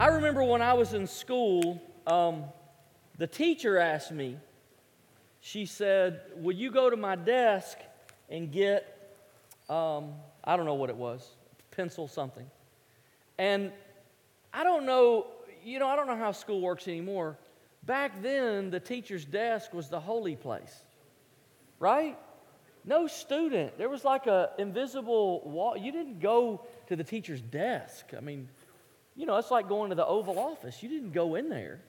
I remember when I was in school, um, the teacher asked me, she said, Will you go to my desk and get, um, I don't know what it was, pencil, something. And I don't know, you know, I don't know how school works anymore. Back then, the teacher's desk was the holy place, right? No student. There was like a invisible wall. You didn't go to the teacher's desk. I mean, you know, it's like going to the Oval Office. You didn't go in there.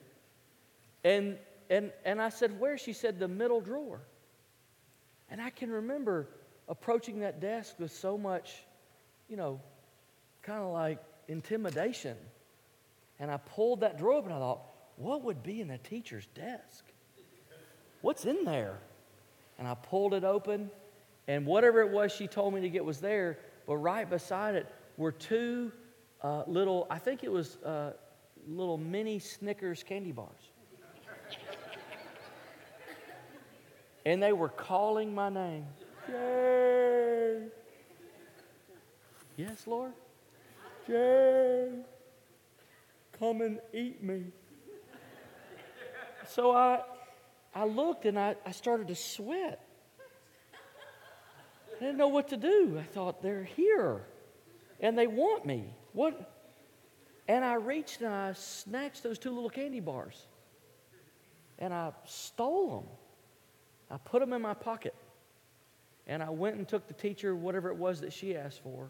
And and and I said, "Where?" She said, "The middle drawer." And I can remember approaching that desk with so much, you know, kind of like intimidation. And I pulled that drawer and I thought, what would be in a teacher's desk? What's in there? And I pulled it open, and whatever it was she told me to get was there, but right beside it were two uh, little, I think it was uh, little mini Snickers candy bars. and they were calling my name. Jay. Yes, Lord? Jay, come and eat me. So I, I looked and I, I started to sweat. I didn't know what to do. I thought, they're here and they want me. What? And I reached and I snatched those two little candy bars and I stole them. I put them in my pocket. And I went and took the teacher whatever it was that she asked for.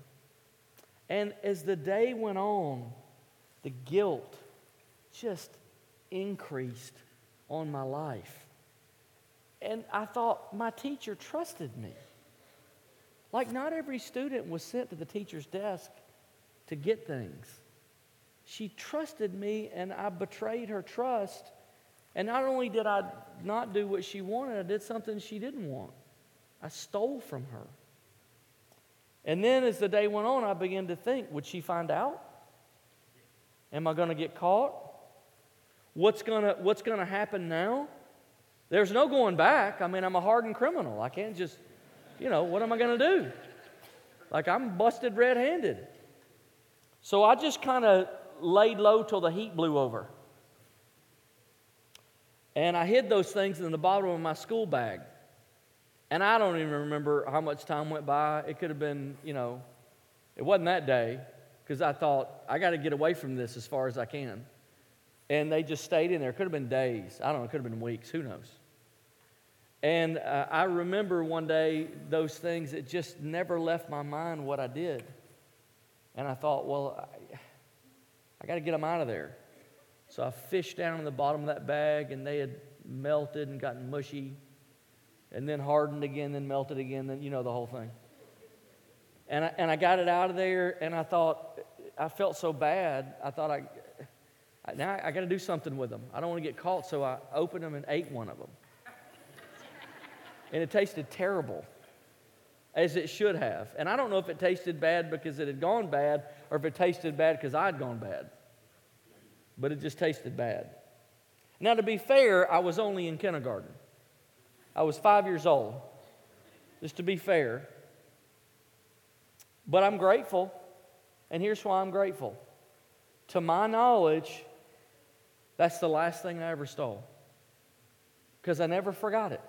And as the day went on, the guilt just increased on my life. And I thought, my teacher trusted me. Like, not every student was sent to the teacher's desk to get things. She trusted me, and I betrayed her trust. And not only did I not do what she wanted, I did something she didn't want. I stole from her. And then as the day went on, I began to think would she find out? Am I going to get caught? What's going to what's going to happen now? There's no going back. I mean, I'm a hardened criminal. I can't just, you know, what am I going to do? Like I'm busted red handed. So I just kind of laid low till the heat blew over. And I hid those things in the bottom of my school bag. And I don't even remember how much time went by. It could have been, you know, it wasn't that day because I thought, I got to get away from this as far as I can. And they just stayed in there. It could have been days. I don't know. It could have been weeks. Who knows? And uh, I remember one day those things, it just never left my mind what I did. And I thought, well, I, I got to get them out of there. So I fished down in the bottom of that bag, and they had melted and gotten mushy and then hardened again, then melted again, then you know the whole thing. And I, and I got it out of there, and I thought, I felt so bad. I thought, I, I now I got to do something with them. I don't want to get caught, so I opened them and ate one of them. and it tasted terrible, as it should have. And I don't know if it tasted bad because it had gone bad or if it tasted bad because I'd gone bad. But it just tasted bad. Now, to be fair, I was only in kindergarten. I was five years old, just to be fair. But I'm grateful, and here's why I'm grateful. To my knowledge, that's the last thing I ever stole. Because I never forgot it.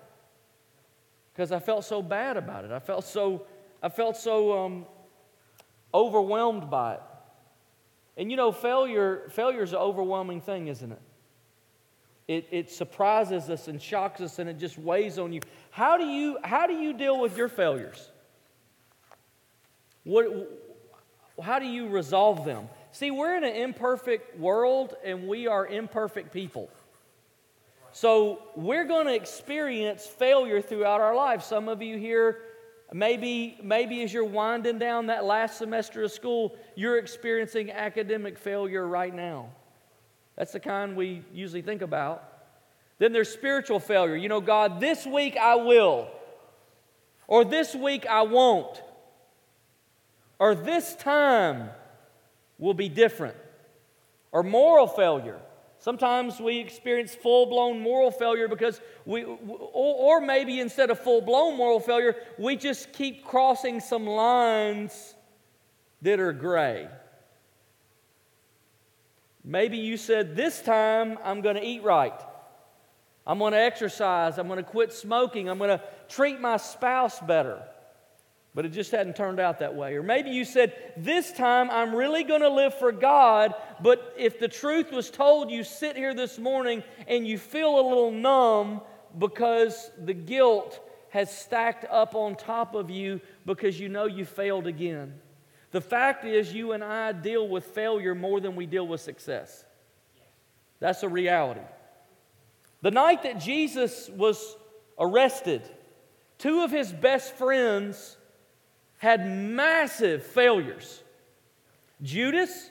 Because I felt so bad about it. I felt so, I felt so um, overwhelmed by it. And you know, failure, failure is an overwhelming thing, isn't it? It, it surprises us and shocks us and it just weighs on you. How do you, how do you deal with your failures? What, how do you resolve them? See, we're in an imperfect world and we are imperfect people. So we're going to experience failure throughout our lives. Some of you here, maybe, maybe as you're winding down that last semester of school, you're experiencing academic failure right now. That's the kind we usually think about. Then there's spiritual failure. You know, God, this week I will, or this week I won't, or this time will be different, or moral failure. Sometimes we experience full blown moral failure because we, or, or maybe instead of full blown moral failure, we just keep crossing some lines that are gray. Maybe you said, This time I'm going to eat right. I'm going to exercise. I'm going to quit smoking. I'm going to treat my spouse better. But it just hadn't turned out that way. Or maybe you said, This time I'm really going to live for God, but if the truth was told, you sit here this morning and you feel a little numb because the guilt has stacked up on top of you because you know you failed again. The fact is, you and I deal with failure more than we deal with success. That's a reality. The night that Jesus was arrested, two of his best friends had massive failures. Judas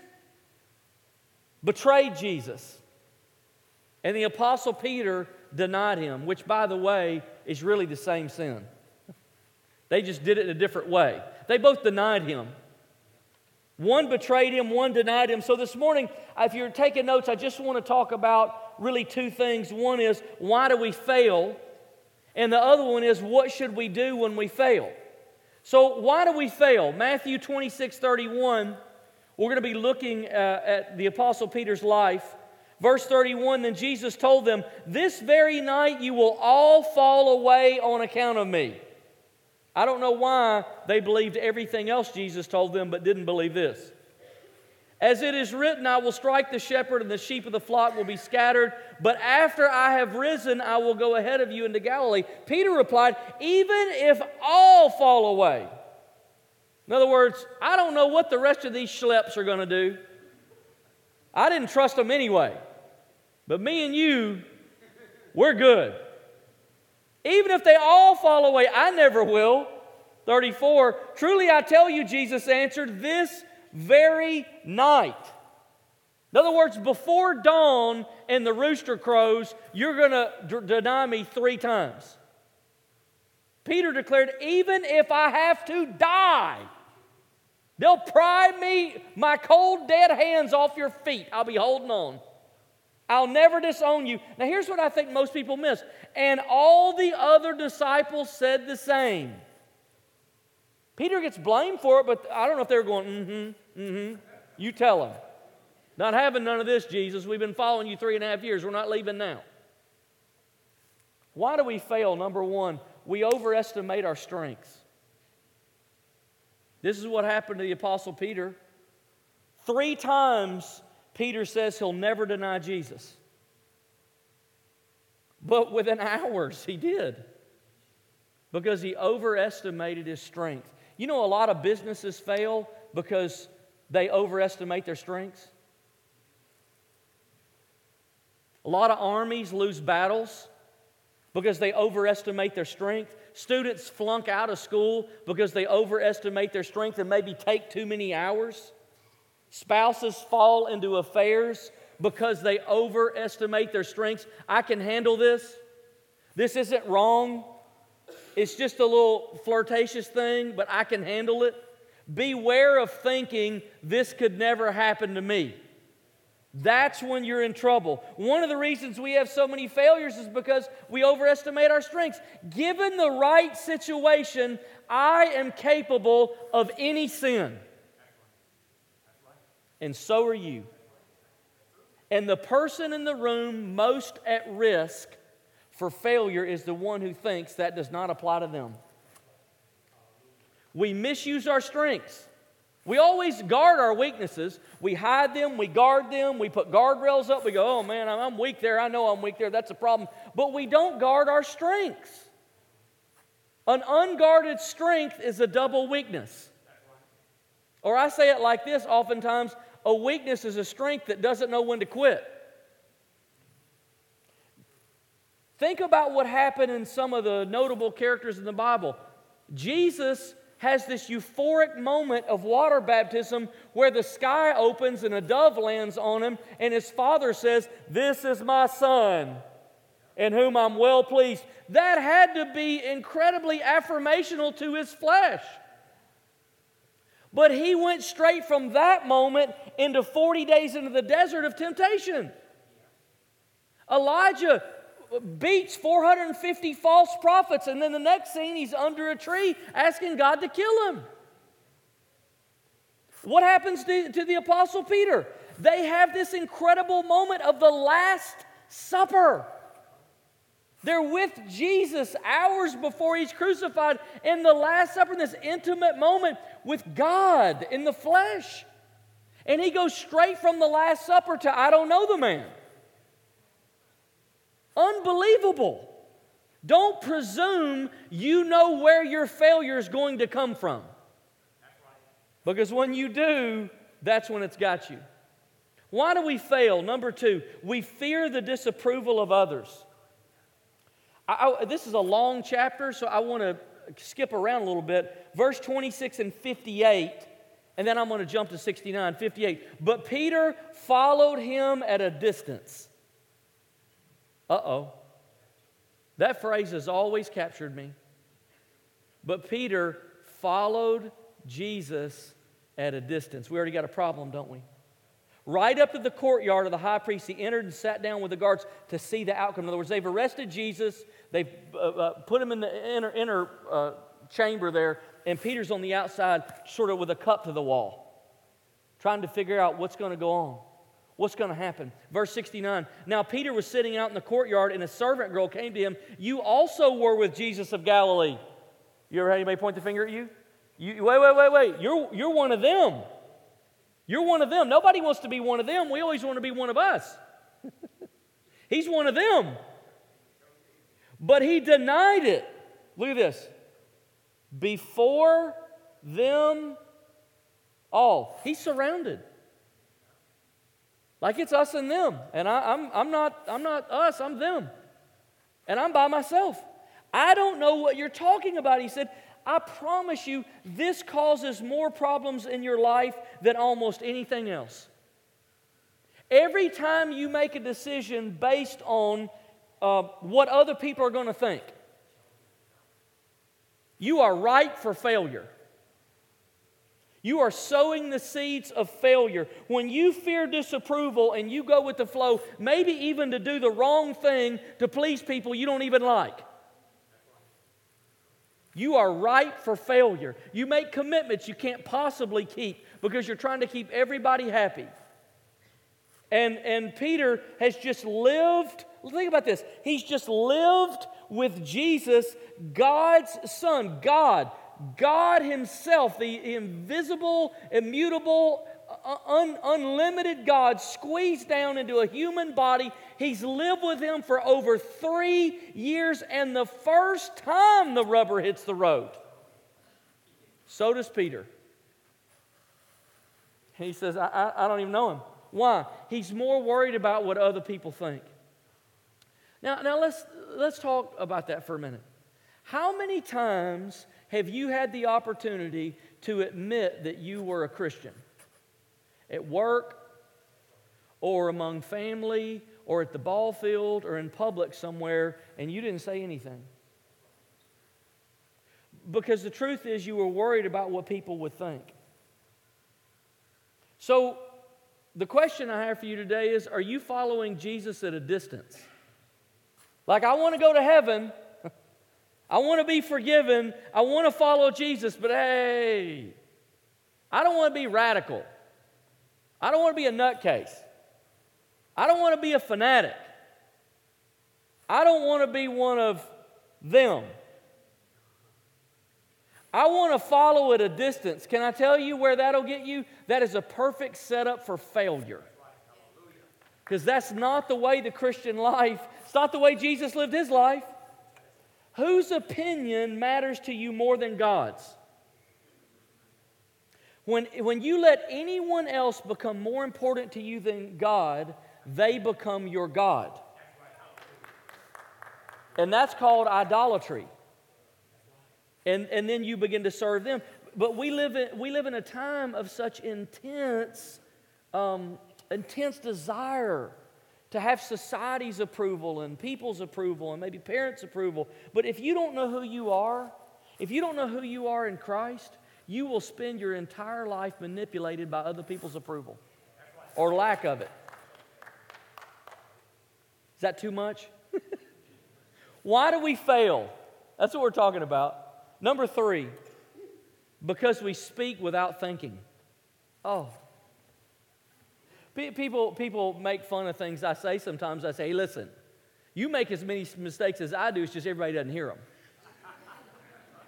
betrayed Jesus, and the Apostle Peter denied him, which, by the way, is really the same sin. They just did it in a different way. They both denied him. One betrayed him, one denied him. So this morning, if you're taking notes, I just want to talk about really two things. One is, why do we fail? And the other one is, what should we do when we fail? So, why do we fail? Matthew 26 31, we're going to be looking uh, at the Apostle Peter's life. Verse 31 Then Jesus told them, This very night you will all fall away on account of me. I don't know why they believed everything else Jesus told them, but didn't believe this. As it is written, I will strike the shepherd, and the sheep of the flock will be scattered. But after I have risen, I will go ahead of you into Galilee. Peter replied, Even if all fall away. In other words, I don't know what the rest of these schleps are going to do. I didn't trust them anyway. But me and you, we're good. Even if they all fall away, I never will. 34, truly I tell you, Jesus answered, this very night. In other words, before dawn and the rooster crows, you're going to d- deny me three times. Peter declared, Even if I have to die, they'll pry me, my cold, dead hands off your feet. I'll be holding on. I'll never disown you. Now, here's what I think most people miss. And all the other disciples said the same. Peter gets blamed for it, but I don't know if they were going, mm hmm, Mm-hmm. You tell them. Not having none of this, Jesus. We've been following you three and a half years. We're not leaving now. Why do we fail? Number one, we overestimate our strengths. This is what happened to the Apostle Peter. Three times, Peter says he'll never deny Jesus. But within hours, he did because he overestimated his strength. You know, a lot of businesses fail because they overestimate their strengths. A lot of armies lose battles because they overestimate their strength. Students flunk out of school because they overestimate their strength and maybe take too many hours. Spouses fall into affairs because they overestimate their strengths. I can handle this. This isn't wrong. It's just a little flirtatious thing, but I can handle it. Beware of thinking this could never happen to me. That's when you're in trouble. One of the reasons we have so many failures is because we overestimate our strengths. Given the right situation, I am capable of any sin. And so are you. And the person in the room most at risk for failure is the one who thinks that does not apply to them. We misuse our strengths. We always guard our weaknesses. We hide them, we guard them, we put guardrails up. We go, oh man, I'm weak there. I know I'm weak there. That's a problem. But we don't guard our strengths. An unguarded strength is a double weakness. Or I say it like this oftentimes a weakness is a strength that doesn't know when to quit. Think about what happened in some of the notable characters in the Bible. Jesus has this euphoric moment of water baptism where the sky opens and a dove lands on him, and his father says, This is my son in whom I'm well pleased. That had to be incredibly affirmational to his flesh. But he went straight from that moment into 40 days into the desert of temptation. Elijah beats 450 false prophets, and then the next scene, he's under a tree asking God to kill him. What happens to, to the Apostle Peter? They have this incredible moment of the Last Supper. They're with Jesus hours before he's crucified in the Last Supper, in this intimate moment with God in the flesh. And he goes straight from the Last Supper to I don't know the man. Unbelievable. Don't presume you know where your failure is going to come from. Because when you do, that's when it's got you. Why do we fail? Number two, we fear the disapproval of others. I, I, this is a long chapter, so I want to skip around a little bit. Verse 26 and 58, and then I'm going to jump to 69, 58. But Peter followed him at a distance. Uh oh. That phrase has always captured me. But Peter followed Jesus at a distance. We already got a problem, don't we? Right up to the courtyard of the high priest, he entered and sat down with the guards to see the outcome. In other words, they've arrested Jesus, they've uh, uh, put him in the inner, inner uh, chamber there, and Peter's on the outside, sort of with a cup to the wall, trying to figure out what's going to go on. What's going to happen? Verse 69 Now Peter was sitting out in the courtyard, and a servant girl came to him. You also were with Jesus of Galilee. You ever had anybody point the finger at you? you wait, wait, wait, wait. You're, you're one of them. You're one of them. Nobody wants to be one of them. We always want to be one of us. He's one of them. But he denied it. Look at this. Before them all. He's surrounded. Like it's us and them. And I, am I'm, I'm, not, I'm not us, I'm them. And I'm by myself. I don't know what you're talking about. He said, I promise you, this causes more problems in your life than almost anything else. Every time you make a decision based on uh, what other people are going to think, you are ripe for failure. You are sowing the seeds of failure. When you fear disapproval and you go with the flow, maybe even to do the wrong thing to please people you don't even like. You are ripe for failure. You make commitments you can't possibly keep because you're trying to keep everybody happy. And, and Peter has just lived, think about this. He's just lived with Jesus, God's Son, God, God Himself, the invisible, immutable, uh, un, unlimited God squeezed down into a human body. He's lived with him for over three years, and the first time the rubber hits the road, so does Peter. He says, I, I, I don't even know him. Why? He's more worried about what other people think. Now, now let's, let's talk about that for a minute. How many times have you had the opportunity to admit that you were a Christian? at work or among family or at the ball field or in public somewhere and you didn't say anything. Because the truth is, you were worried about what people would think. So, the question I have for you today is Are you following Jesus at a distance? Like, I want to go to heaven, I want to be forgiven, I want to follow Jesus, but hey, I don't want to be radical. I don't want to be a nutcase. I don't want to be a fanatic. I don't want to be one of them. I want to follow at a distance. Can I tell you where that'll get you? That is a perfect setup for failure. Because that's not the way the Christian life, it's not the way Jesus lived his life. Whose opinion matters to you more than God's? When, when you let anyone else become more important to you than God, they become your God. And that's called idolatry. And, and then you begin to serve them. But we live in, we live in a time of such intense, um, intense desire to have society's approval and people's approval and maybe parents' approval. But if you don't know who you are, if you don't know who you are in Christ, you will spend your entire life manipulated by other people's approval or lack of it. Is that too much? Why do we fail? That's what we're talking about. Number three, because we speak without thinking. Oh. People, people make fun of things I say sometimes. I say, hey, listen, you make as many mistakes as I do, it's just everybody doesn't hear them.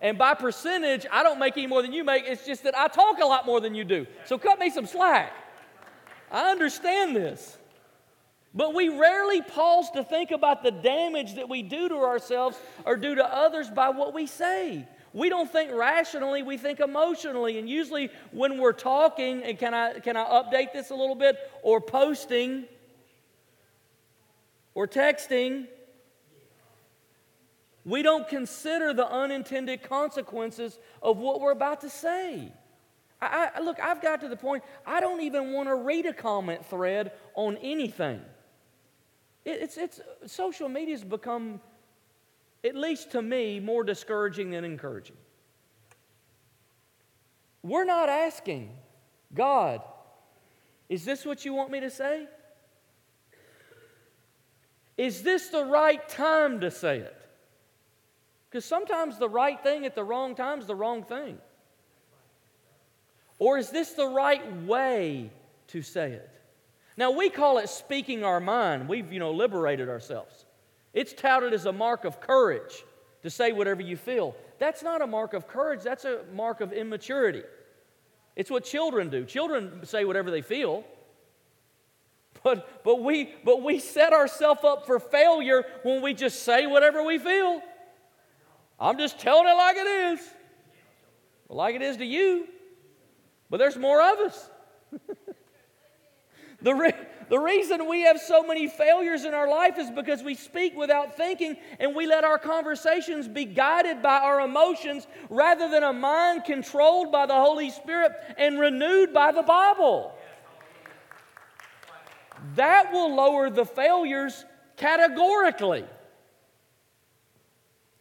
And by percentage, I don't make any more than you make. It's just that I talk a lot more than you do. So cut me some slack. I understand this. But we rarely pause to think about the damage that we do to ourselves or do to others by what we say. We don't think rationally, we think emotionally. And usually, when we're talking, and can I, can I update this a little bit, or posting, or texting, we don't consider the unintended consequences of what we're about to say. I, I, look, I've got to the point, I don't even want to read a comment thread on anything. It, it's, it's, social media has become, at least to me, more discouraging than encouraging. We're not asking, God, is this what you want me to say? Is this the right time to say it? Because sometimes the right thing at the wrong time is the wrong thing. Or is this the right way to say it? Now, we call it speaking our mind. We've, you know, liberated ourselves. It's touted as a mark of courage to say whatever you feel. That's not a mark of courage, that's a mark of immaturity. It's what children do. Children say whatever they feel. But, but, we, but we set ourselves up for failure when we just say whatever we feel. I'm just telling it like it is. Like it is to you. But there's more of us. the, re- the reason we have so many failures in our life is because we speak without thinking and we let our conversations be guided by our emotions rather than a mind controlled by the Holy Spirit and renewed by the Bible. That will lower the failures categorically.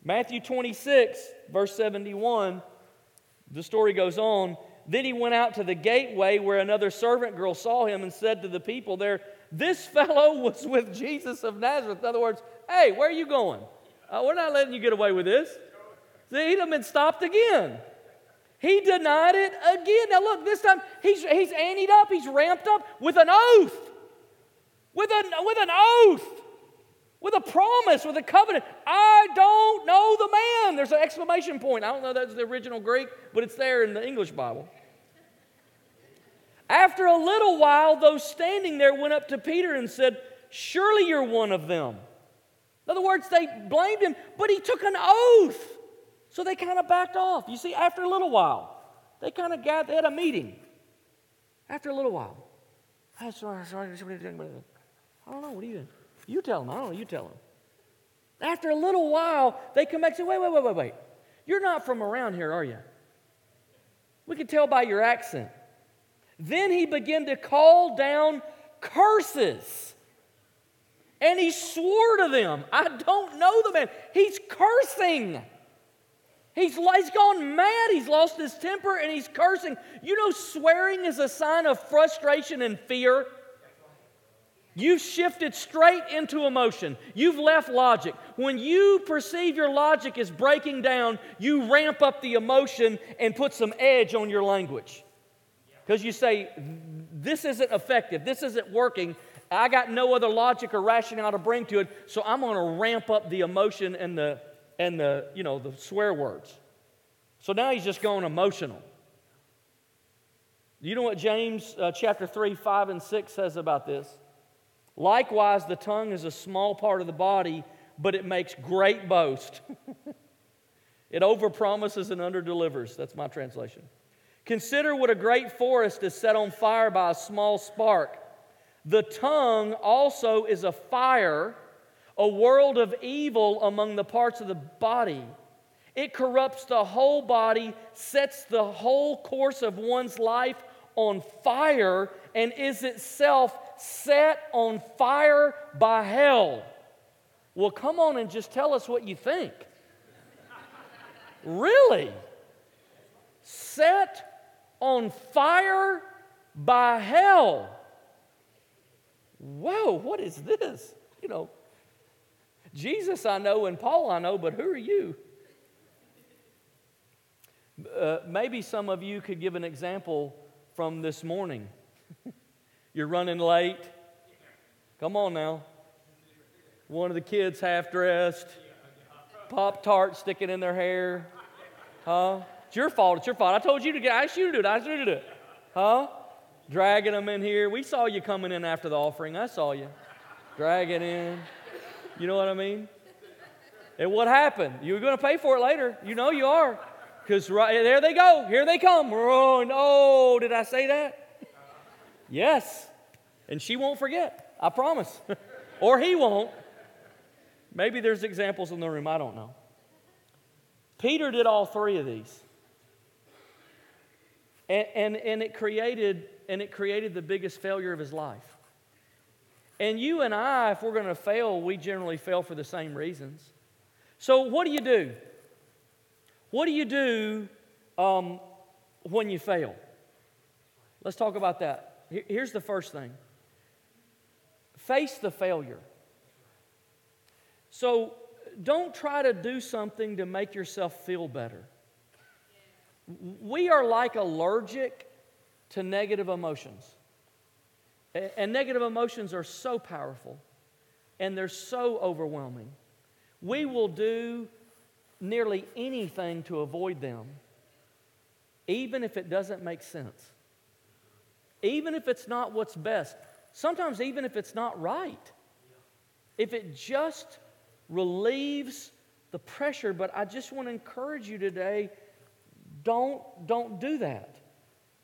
Matthew 26, verse 71, the story goes on. Then he went out to the gateway where another servant girl saw him and said to the people there, This fellow was with Jesus of Nazareth. In other words, hey, where are you going? Uh, we're not letting you get away with this. See, he'd have been stopped again. He denied it again. Now, look, this time he's, he's anteed up, he's ramped up with an oath. With an, with an oath with a promise, with a covenant. I don't know the man. There's an exclamation point. I don't know that's the original Greek, but it's there in the English Bible. After a little while, those standing there went up to Peter and said, Surely you're one of them. In other words, they blamed him, but he took an oath. So they kind of backed off. You see, after a little while, they kind of got, had a meeting. After a little while, I don't know, what are you doing? You tell them. I don't know. You tell them. After a little while, they come back and say, wait, wait, wait, wait, wait. You're not from around here, are you? We can tell by your accent. Then he began to call down curses. And he swore to them. I don't know the man. He's cursing. He's, he's gone mad. He's lost his temper and he's cursing. You know, swearing is a sign of frustration and fear. You've shifted straight into emotion. You've left logic. When you perceive your logic is breaking down, you ramp up the emotion and put some edge on your language. Because you say, This isn't effective, this isn't working. I got no other logic or rationale to bring to it, so I'm going to ramp up the emotion and the, and the, you know, the swear words. So now he's just going emotional. You know what James uh, chapter 3, 5, and 6 says about this? Likewise, the tongue is a small part of the body, but it makes great boast. it overpromises and underdelivers. That's my translation. Consider what a great forest is set on fire by a small spark. The tongue also is a fire, a world of evil among the parts of the body. It corrupts the whole body, sets the whole course of one's life on fire, and is itself set on fire by hell. Well, come on and just tell us what you think. really? Set on fire by hell. Whoa, what is this? You know, Jesus I know and Paul I know, but who are you? Uh, maybe some of you could give an example from this morning. You're running late. Come on now. One of the kids half dressed, Pop Tart sticking in their hair. Huh? It's your fault. It's your fault. I told you to get, I asked you to do it. I asked you to do it. Huh? Dragging them in here. We saw you coming in after the offering. I saw you. Dragging in. You know what I mean? And what happened? You're going to pay for it later. You know you are. Because right there they go. Here they come. Oh, no. Did I say that? Yes. And she won't forget. I promise. or he won't. Maybe there's examples in the room. I don't know. Peter did all three of these. And, and, and, it created, and it created the biggest failure of his life. And you and I, if we're going to fail, we generally fail for the same reasons. So, what do you do? What do you do um, when you fail? Let's talk about that. Here's the first thing face the failure. So, don't try to do something to make yourself feel better. We are like allergic to negative emotions. And negative emotions are so powerful and they're so overwhelming. We will do nearly anything to avoid them, even if it doesn't make sense. Even if it's not what's best. Sometimes, even if it's not right. If it just relieves the pressure, but I just want to encourage you today don't, don't do that.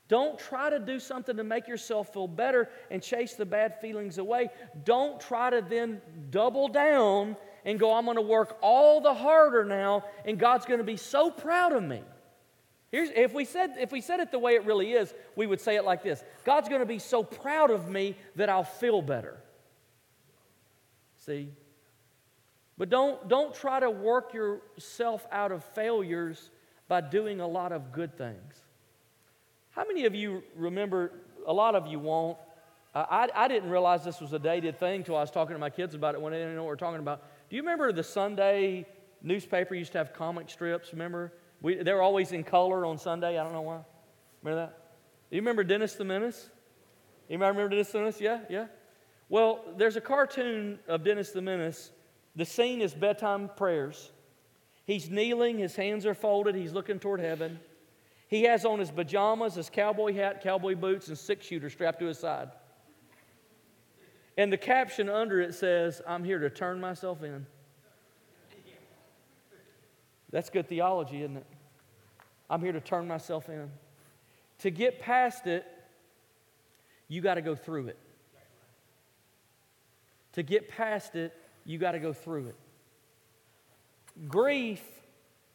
Don't try to do something to make yourself feel better and chase the bad feelings away. Don't try to then double down and go, I'm going to work all the harder now, and God's going to be so proud of me. Here's, if, we said, if we said it the way it really is, we would say it like this God's going to be so proud of me that I'll feel better. See? But don't, don't try to work yourself out of failures by doing a lot of good things. How many of you remember? A lot of you won't. I, I didn't realize this was a dated thing until I was talking to my kids about it when they didn't know what we are talking about. Do you remember the Sunday newspaper used to have comic strips? Remember? We, they were always in color on Sunday. I don't know why. Remember that? Do you remember Dennis the Menace? Anybody remember Dennis the Menace? Yeah, yeah. Well, there's a cartoon of Dennis the Menace. The scene is bedtime prayers. He's kneeling, his hands are folded, he's looking toward heaven. He has on his pajamas, his cowboy hat, cowboy boots, and six shooter strapped to his side. And the caption under it says, I'm here to turn myself in. That's good theology, isn't it? I'm here to turn myself in. To get past it, you got to go through it. To get past it, you got to go through it. Grief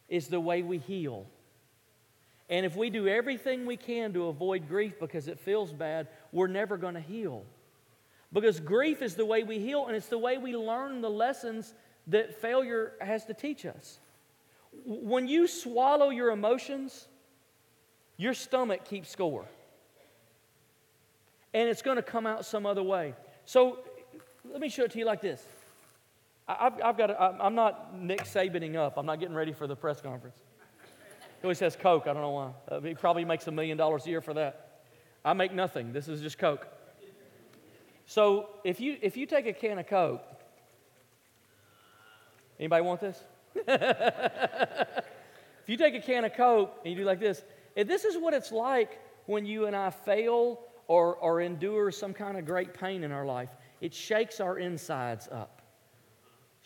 is the way we heal. And if we do everything we can to avoid grief because it feels bad, we're never going to heal. Because grief is the way we heal, and it's the way we learn the lessons that failure has to teach us. When you swallow your emotions, your stomach keeps score. And it's going to come out some other way. So let me show it to you like this. I've, I've got. A, I'm not Nick Sabaning up. I'm not getting ready for the press conference. He always says Coke. I don't know why. Uh, he probably makes a million dollars a year for that. I make nothing. This is just Coke. So if you if you take a can of Coke, anybody want this? if you take a can of Coke and you do like this, this is what it's like when you and I fail or, or endure some kind of great pain in our life. It shakes our insides up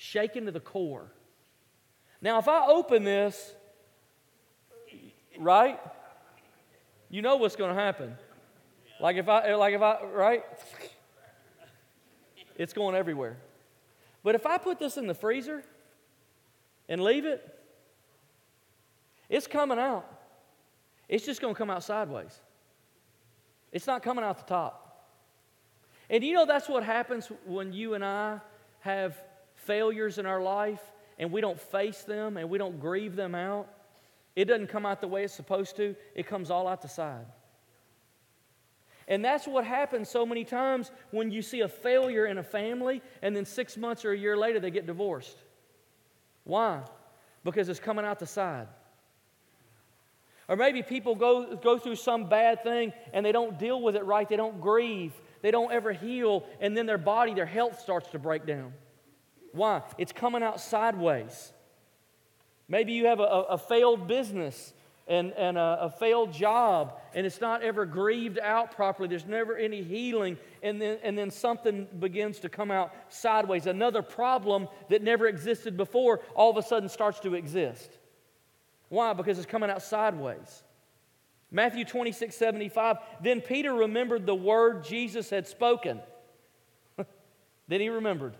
shaken to the core. Now, if I open this, right, you know what's going to happen. Like if I, like if I, right, it's going everywhere. But if I put this in the freezer and leave it, it's coming out. It's just going to come out sideways. It's not coming out the top. And you know that's what happens when you and I have failures in our life and we don't face them and we don't grieve them out, it doesn't come out the way it's supposed to, it comes all out the side. And that's what happens so many times when you see a failure in a family and then six months or a year later they get divorced. Why? Because it's coming out the side. Or maybe people go, go through some bad thing and they don't deal with it right, they don't grieve. They don't ever heal, and then their body, their health starts to break down. Why? It's coming out sideways. Maybe you have a, a failed business and, and a, a, failed job, and it's not ever grieved out properly. There's never any healing, and then, and then something begins to come out sideways. Another problem that never existed before all of a sudden starts to exist. Why? Because it's coming out sideways. Matthew 26, 75. Then Peter remembered the word Jesus had spoken. then he remembered.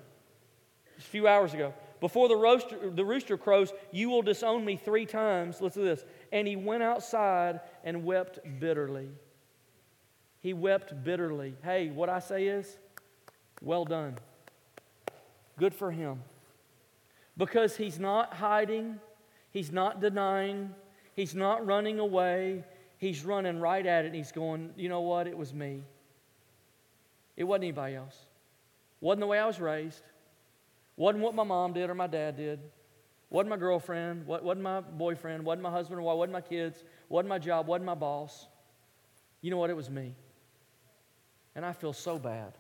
A few hours ago. Before the, roaster, the rooster crows, you will disown me three times. Listen to this. And he went outside and wept bitterly. He wept bitterly. Hey, what I say is, well done. Good for him. Because he's not hiding, he's not denying, he's not running away, he's running right at it and he's going, you know what? It was me. It wasn't anybody else. Wasn't the way I was raised. Wasn't what my mom did or my dad did. Wasn't my girlfriend. Wasn't my boyfriend. Wasn't my husband or wife. Wasn't my kids. Wasn't my job. Wasn't my boss. You know what? It was me. And I feel so bad.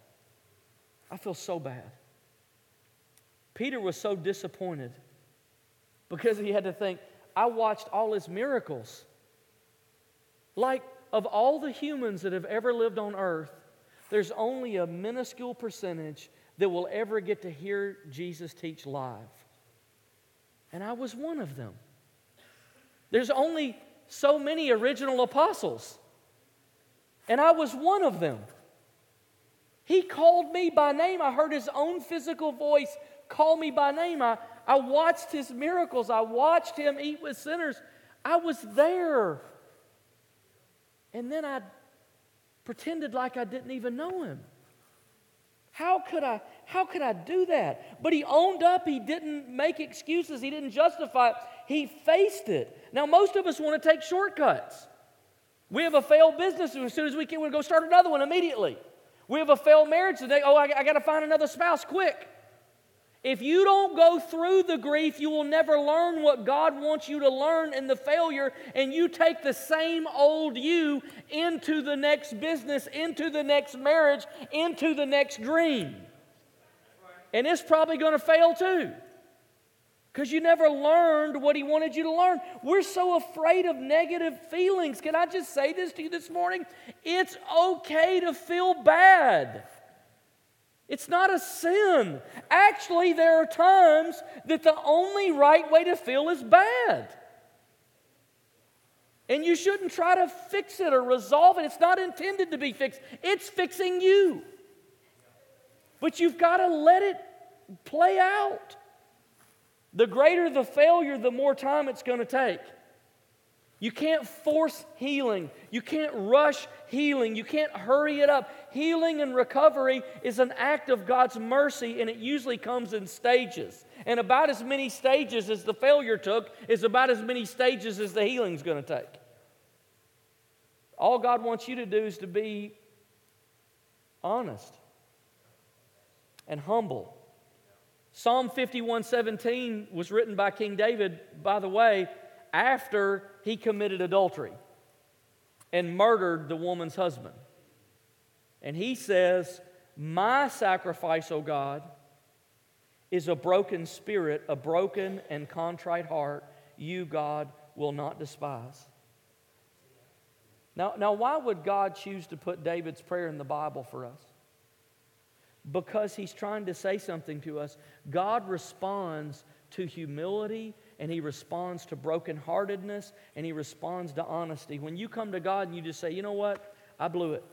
I feel so bad. Peter was so disappointed because he had to think, I watched all his miracles. Like, of all the humans that have ever lived on earth, there's only a minuscule percentage that will ever get to hear Jesus teach live. And I was one of them. There's only so many original apostles, and I was one of them. He called me by name. I heard his own physical voice call me by name. I, I watched his miracles. I watched him eat with sinners. I was there. And then I pretended like I didn't even know him. How could I how could I do that? But he owned up, he didn't make excuses, he didn't justify it. He faced it. Now most of us want to take shortcuts. We have a failed business, as soon as we can, we go start another one immediately. We have a failed marriage today. Oh, I, I got to find another spouse quick. If you don't go through the grief, you will never learn what God wants you to learn in the failure, and you take the same old you into the next business, into the next marriage, into the next dream. And it's probably going to fail too. Because you never learned what he wanted you to learn. We're so afraid of negative feelings. Can I just say this to you this morning? It's okay to feel bad. It's not a sin. Actually, there are times that the only right way to feel is bad. And you shouldn't try to fix it or resolve it. It's not intended to be fixed, it's fixing you. But you've got to let it play out. The greater the failure, the more time it's going to take. You can't force healing. You can't rush healing. You can't hurry it up. Healing and recovery is an act of God's mercy, and it usually comes in stages. And about as many stages as the failure took is about as many stages as the healing's going to take. All God wants you to do is to be honest and humble. Psalm 51 17 was written by King David, by the way, after he committed adultery and murdered the woman's husband. And he says, My sacrifice, O God, is a broken spirit, a broken and contrite heart, you, God, will not despise. Now, now, why would God choose to put David's prayer in the Bible for us? Because he's trying to say something to us. God responds to humility and he responds to brokenheartedness and he responds to honesty. When you come to God and you just say, you know what? I blew it.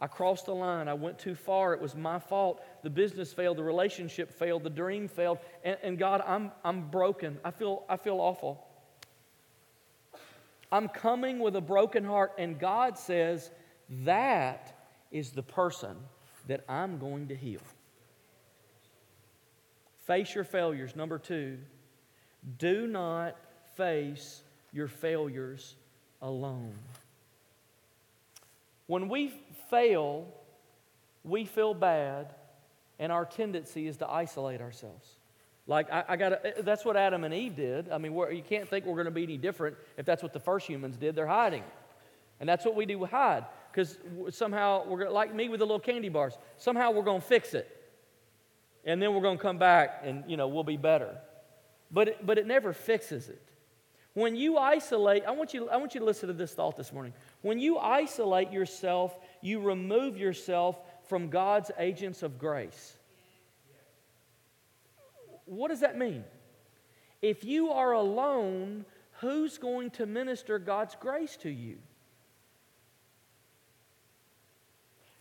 I crossed the line. I went too far. It was my fault. The business failed. The relationship failed. The dream failed. And, and God, I'm, I'm broken. I feel, I feel awful. I'm coming with a broken heart. And God says, that is the person that I'm going to heal. Face your failures. Number two, do not face your failures alone. When we fail, we feel bad, and our tendency is to isolate ourselves. Like, I, I got eh, eh, that's what Adam and Eve did. I mean, you can't think we're going to be any different if that's what the first humans did. They're hiding. And that's what we do, hide. Because somehow we're like me with the little candy bars. Somehow we're going to fix it, and then we're going to come back and you know we'll be better. But it, but it never fixes it. When you isolate, I want you I want you to listen to this thought this morning. When you isolate yourself, you remove yourself from God's agents of grace. What does that mean? If you are alone, who's going to minister God's grace to you?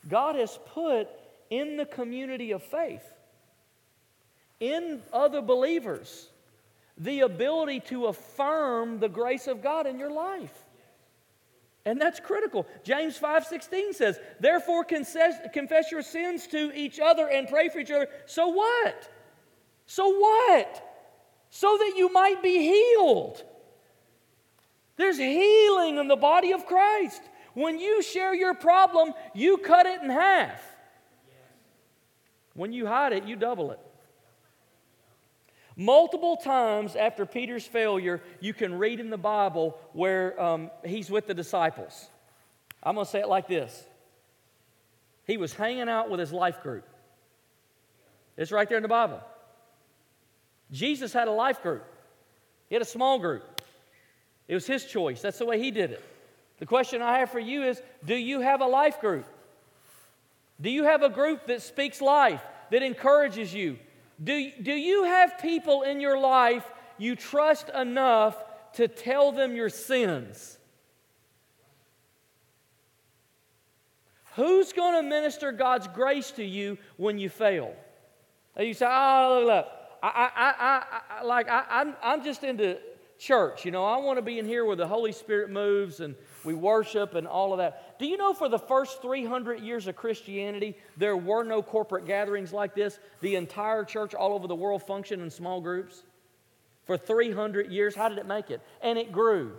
God has put in the community of faith, in other believers, the ability to affirm the grace of God in your life. And that's critical. James 5:16 says, "Therefore confess, confess your sins to each other and pray for each other." So what? So what? So that you might be healed. There's healing in the body of Christ. When you share your problem, you cut it in half. When you hide it, you double it. Multiple times after Peter's failure, you can read in the Bible where um, he's with the disciples. I'm going to say it like this He was hanging out with his life group. It's right there in the Bible. Jesus had a life group, he had a small group. It was his choice. That's the way he did it. The question I have for you is Do you have a life group? Do you have a group that speaks life, that encourages you? Do, do you have people in your life you trust enough to tell them your sins? Who's going to minister God's grace to you when you fail? And You say, oh, look, look. I, I, I, I, like, I, I'm, I'm just into church. You know, I want to be in here where the Holy Spirit moves and we worship and all of that. Do you know for the first 300 years of Christianity, there were no corporate gatherings like this? The entire church all over the world functioned in small groups. For 300 years, how did it make it? And it grew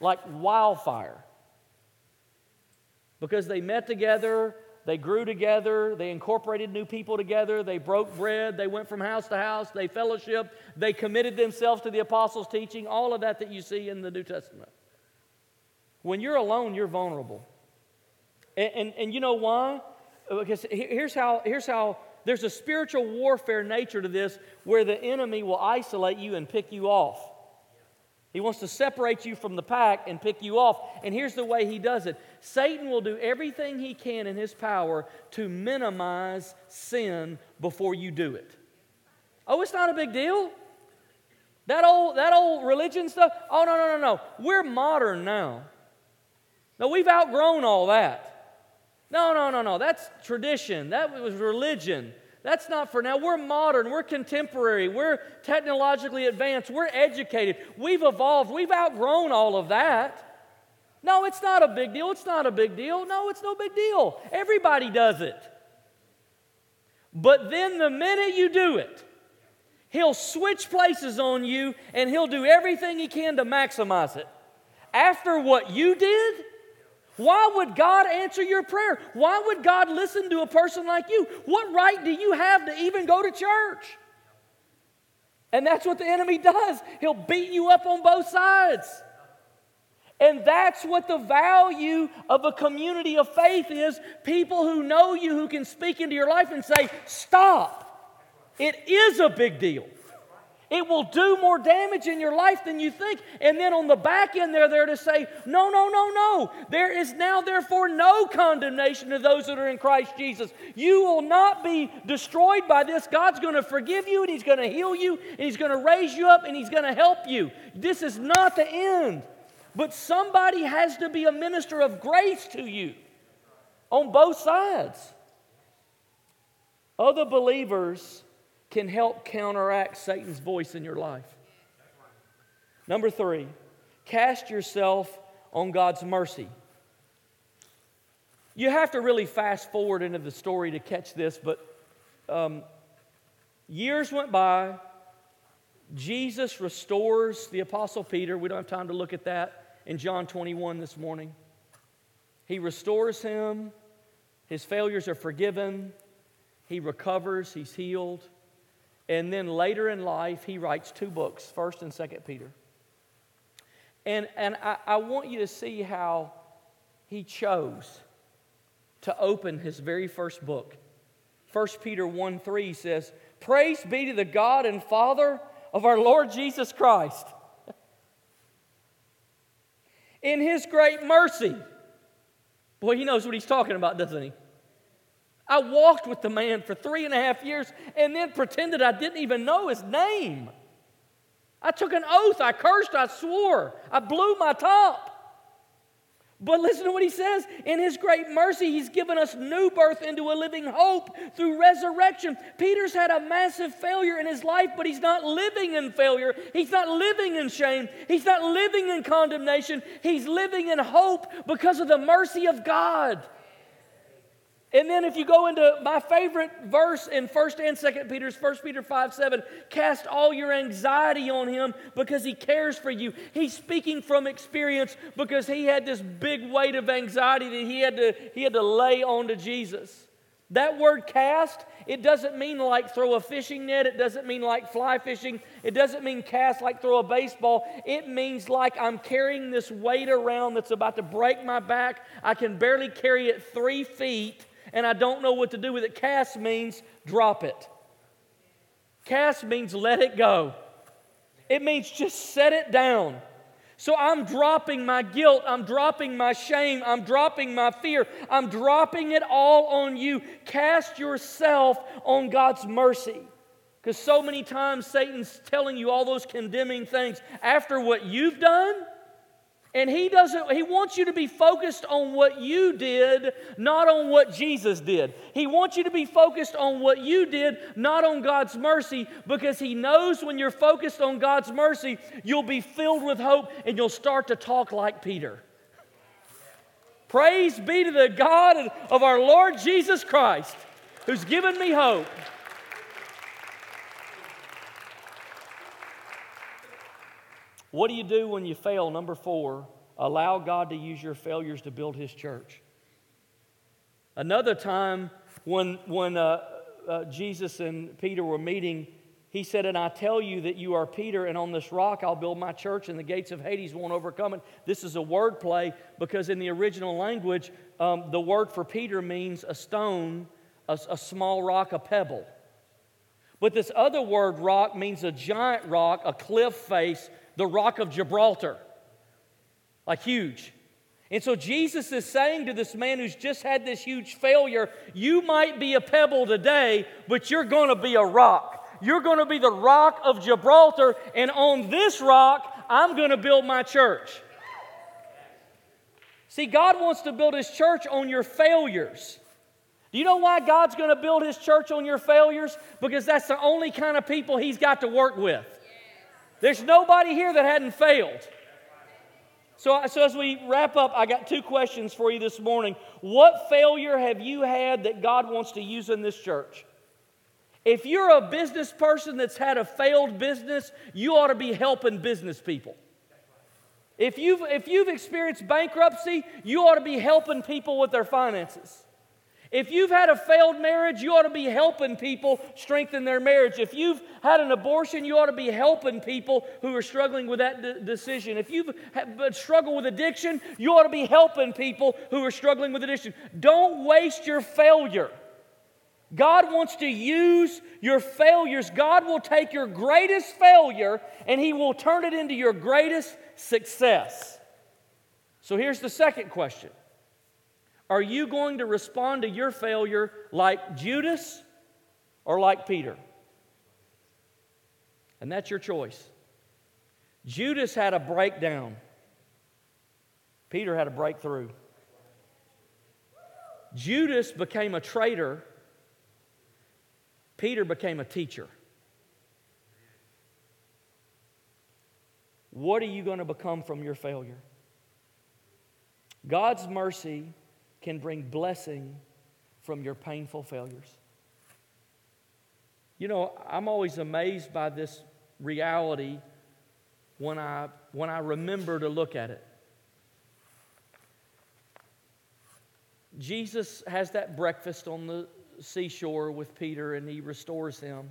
like wildfire. Because they met together, they grew together, they incorporated new people together, they broke bread, they went from house to house, they fellowshiped, they committed themselves to the apostles' teaching, all of that that you see in the New Testament. When you're alone, you're vulnerable. And, and, and you know why? Because here's how, here's how there's a spiritual warfare nature to this where the enemy will isolate you and pick you off. He wants to separate you from the pack and pick you off. And here's the way he does it Satan will do everything he can in his power to minimize sin before you do it. Oh, it's not a big deal. That old, that old religion stuff, oh, no, no, no, no. We're modern now. No, we've outgrown all that. No, no, no, no. That's tradition. That was religion. That's not for now. We're modern. We're contemporary. We're technologically advanced. We're educated. We've evolved. We've outgrown all of that. No, it's not a big deal. It's not a big deal. No, it's no big deal. Everybody does it. But then the minute you do it, he'll switch places on you and he'll do everything he can to maximize it. After what you did, why would God answer your prayer? Why would God listen to a person like you? What right do you have to even go to church? And that's what the enemy does. He'll beat you up on both sides. And that's what the value of a community of faith is people who know you, who can speak into your life and say, Stop. It is a big deal. It will do more damage in your life than you think. And then on the back end, they're there to say, No, no, no, no. There is now, therefore, no condemnation to those that are in Christ Jesus. You will not be destroyed by this. God's going to forgive you, and He's going to heal you, and He's going to raise you up, and He's going to help you. This is not the end. But somebody has to be a minister of grace to you on both sides. Other believers can help counteract Satan's voice in your life. Number three, cast yourself on God's mercy. You have to really fast forward into the story to catch this, but um, years went by. Jesus restores the Apostle Peter. We don't have time to look at that in John 21 this morning. He restores him, his failures are forgiven, he recovers, he's healed. And then later in life, he writes two books, 1st and 2nd Peter. And, and I, I want you to see how he chose to open his very first book. 1 Peter 1 3 says, Praise be to the God and Father of our Lord Jesus Christ. In his great mercy. Boy, he knows what he's talking about, doesn't he? I walked with the man for three and a half years and then pretended I didn't even know his name. I took an oath, I cursed, I swore, I blew my top. But listen to what he says. In his great mercy, he's given us new birth into a living hope through resurrection. Peter's had a massive failure in his life, but he's not living in failure. He's not living in shame. He's not living in condemnation. He's living in hope because of the mercy of God. And then if you go into my favorite verse in 1st and 2nd Peter's 1 Peter 5 7, cast all your anxiety on him because he cares for you. He's speaking from experience because he had this big weight of anxiety that he had to, he had to lay onto Jesus. That word cast, it doesn't mean like throw a fishing net. It doesn't mean like fly fishing. It doesn't mean cast like throw a baseball. It means like I'm carrying this weight around that's about to break my back. I can barely carry it three feet and I don't know what to do with it. Cast means drop it. Cast means let it go. It means just set it down. So I'm dropping my guilt, I'm dropping my shame, I'm dropping my fear, I'm dropping it all on you. Cast yourself on God's mercy. Because so many times Satan's telling you all those condemning things after what you've done and he doesn't he wants you to be focused on what you did, not on what Jesus did. He wants you to be focused on what you did, not on God's mercy, because he knows when you're focused on God's mercy, you'll be filled with hope and you'll start to talk like Peter. Praise be to the God of our Lord Jesus Christ, who's given me hope. What do you do when you fail? Number four, allow God to use your failures to build His church. Another time when, when uh, uh, Jesus and Peter were meeting, he said, And I tell you that you are Peter, and on this rock I'll build my church, and the gates of Hades won't overcome it. This is a word play because in the original language, um, the word for Peter means a stone, a, a small rock, a pebble. But this other word, rock, means a giant rock, a cliff face, the rock of Gibraltar. Like huge. And so Jesus is saying to this man who's just had this huge failure, you might be a pebble today, but you're going to be a rock. You're going to be the rock of Gibraltar, and on this rock, I'm going to build my church. See, God wants to build His church on your failures. Do you know why God's going to build His church on your failures? Because that's the only kind of people He's got to work with. There's nobody here that hadn't failed. So, so, as we wrap up, I got two questions for you this morning. What failure have you had that God wants to use in this church? If you're a business person that's had a failed business, you ought to be helping business people. If you've, if you've experienced bankruptcy, you ought to be helping people with their finances. If you've had a failed marriage, you ought to be helping people strengthen their marriage. If you've had an abortion, you ought to be helping people who are struggling with that de- decision. If you've struggled with addiction, you ought to be helping people who are struggling with addiction. Don't waste your failure. God wants to use your failures. God will take your greatest failure and He will turn it into your greatest success. So here's the second question are you going to respond to your failure like Judas or like Peter? And that's your choice. Judas had a breakdown, Peter had a breakthrough. Judas became a traitor, Peter became a teacher. What are you going to become from your failure? God's mercy can bring blessing from your painful failures. You know, I'm always amazed by this reality when I, when I remember to look at it. Jesus has that breakfast on the seashore with Peter and he restores him.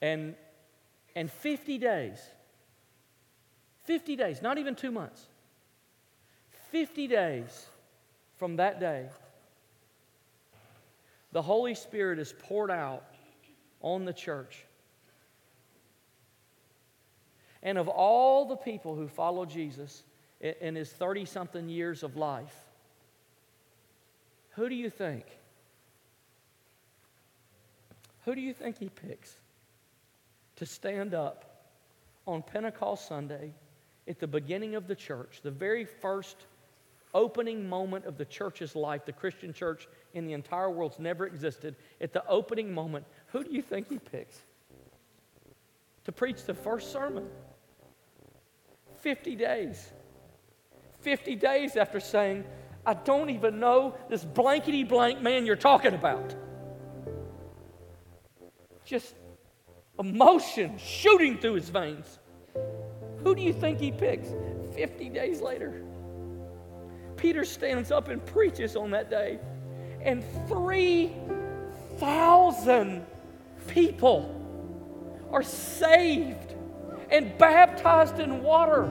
And, and 50 days, 50 days, not even two months, 50 days from that day, the Holy Spirit is poured out on the church. And of all the people who followed Jesus in his 30 something years of life, who do you think? Who do you think he picks to stand up on Pentecost Sunday at the beginning of the church, the very first opening moment of the church's life, the Christian church in the entire world's never existed, at the opening moment, who do you think he picks to preach the first sermon? 50 days. 50 days after saying, I don't even know this blankety blank man you're talking about. Just emotion shooting through his veins. Who do you think he picks 50 days later? Peter stands up and preaches on that day, and 3,000 people are saved and baptized in water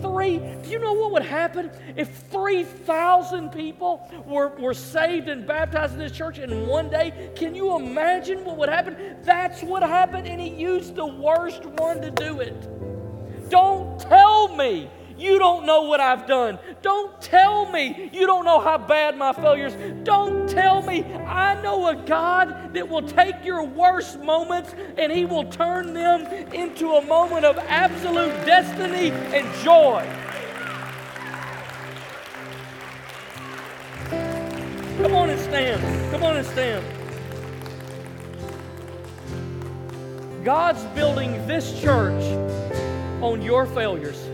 three, do you know what would happen if 3,000 people were, were saved and baptized in this church in one day? Can you imagine what would happen? That's what happened, and he used the worst one to do it. Don't tell me you don't know what I've done. Don't tell me you don't know how bad my failures. Don't tell me I know a God that will take your worst moments and he will turn them into a moment of absolute destiny and joy. Come on and stand. Come on and stand. God's building this church on your failures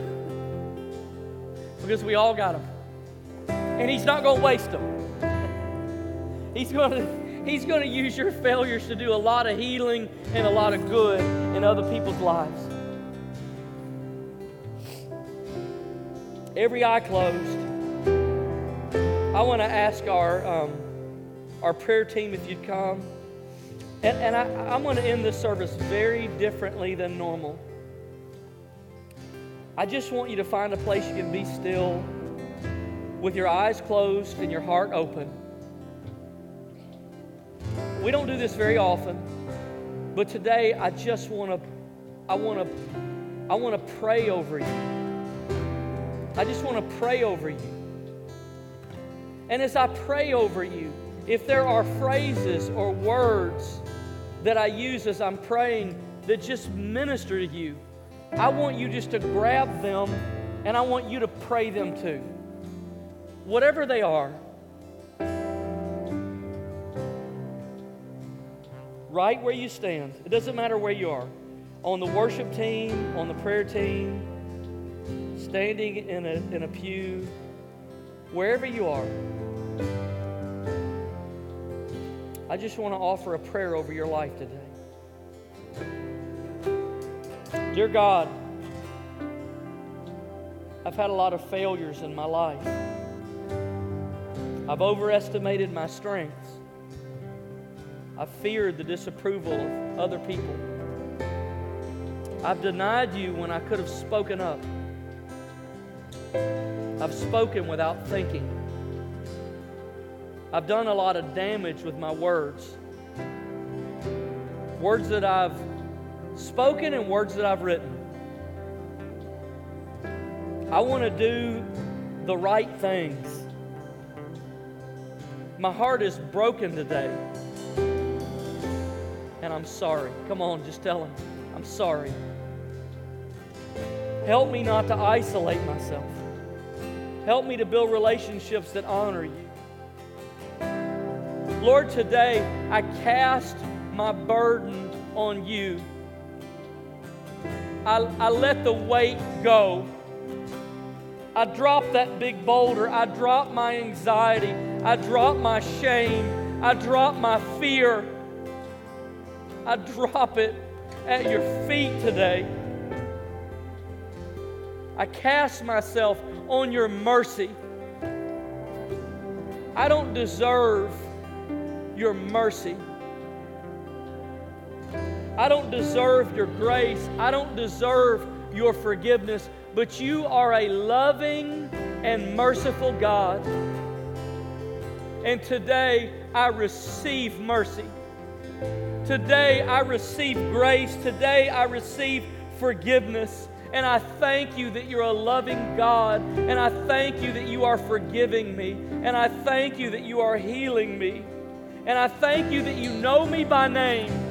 because we all got them. And He's not going to waste them. He's going to He's going to use your failures to do a lot of healing and a lot of good in other people's lives. Every eye closed. I want to ask our, um, our prayer team if you'd come. And, and I, I'm going to end this service very differently than normal. I just want you to find a place you can be still with your eyes closed and your heart open. We don't do this very often, but today I just want to I want to I want to pray over you. I just want to pray over you. And as I pray over you, if there are phrases or words that I use as I'm praying that just minister to you, I want you just to grab them and I want you to pray them to. Whatever they are. Right where you stand. It doesn't matter where you are. On the worship team, on the prayer team, standing in a, in a pew, wherever you are. I just want to offer a prayer over your life today. Dear God, I've had a lot of failures in my life. I've overestimated my strengths. I've feared the disapproval of other people. I've denied you when I could have spoken up. I've spoken without thinking. I've done a lot of damage with my words. Words that I've spoken and words that I've written. I want to do the right things. My heart is broken today. And I'm sorry. Come on, just tell him, I'm sorry. Help me not to isolate myself. Help me to build relationships that honor you. Lord, today I cast my burden on you. I, I let the weight go. I drop that big boulder. I drop my anxiety. I drop my shame. I drop my fear. I drop it at your feet today. I cast myself on your mercy. I don't deserve your mercy. I don't deserve your grace. I don't deserve your forgiveness. But you are a loving, and merciful God. And today I receive mercy. Today I receive grace. Today I receive forgiveness. And I thank you that you're a loving God. And I thank you that you are forgiving me. And I thank you that you are healing me. And I thank you that you know me by name.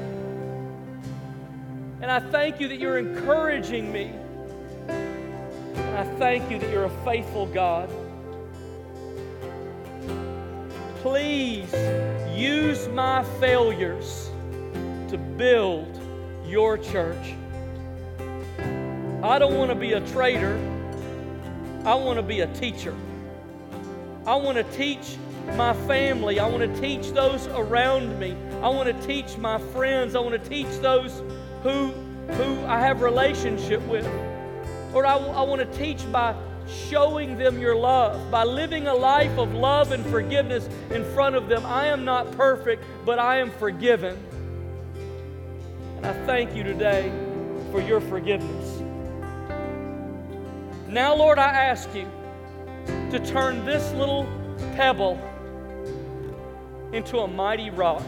And I thank you that you're encouraging me. And I thank you that you're a faithful God. Please use my failures to build your church. I don't want to be a traitor. I want to be a teacher. I want to teach my family. I want to teach those around me. I want to teach my friends. I want to teach those who, who I have relationship with. Lord, I, I want to teach by showing them your love, by living a life of love and forgiveness in front of them. I am not perfect, but I am forgiven. And I thank you today for your forgiveness. Now, Lord, I ask you to turn this little pebble into a mighty rock.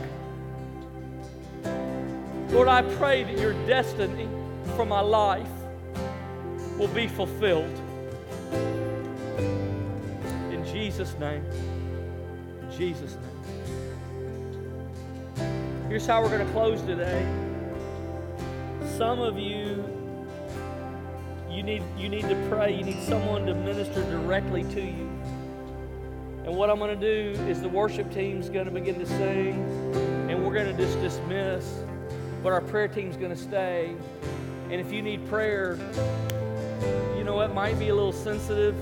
Lord, I pray that your destiny for my life will be fulfilled. In Jesus' name. In Jesus' name. Here's how we're going to close today. Some of you you need, you need to pray. You need someone to minister directly to you. And what I'm going to do is the worship team's going to begin to sing, and we're going to just dismiss, but our prayer team's going to stay. And if you need prayer, you know, it might be a little sensitive,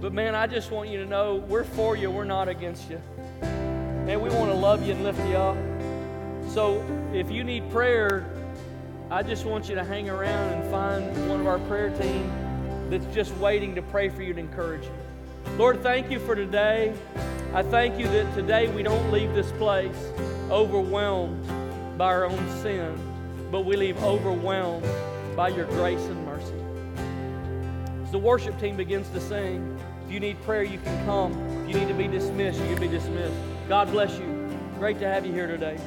but man, I just want you to know we're for you, we're not against you. Man, we want to love you and lift you up. So if you need prayer, I just want you to hang around and find one of our prayer team that's just waiting to pray for you to encourage you. Lord, thank you for today. I thank you that today we don't leave this place overwhelmed by our own sin, but we leave overwhelmed by your grace and mercy. As the worship team begins to sing, if you need prayer, you can come. If you need to be dismissed, you can be dismissed. God bless you. Great to have you here today.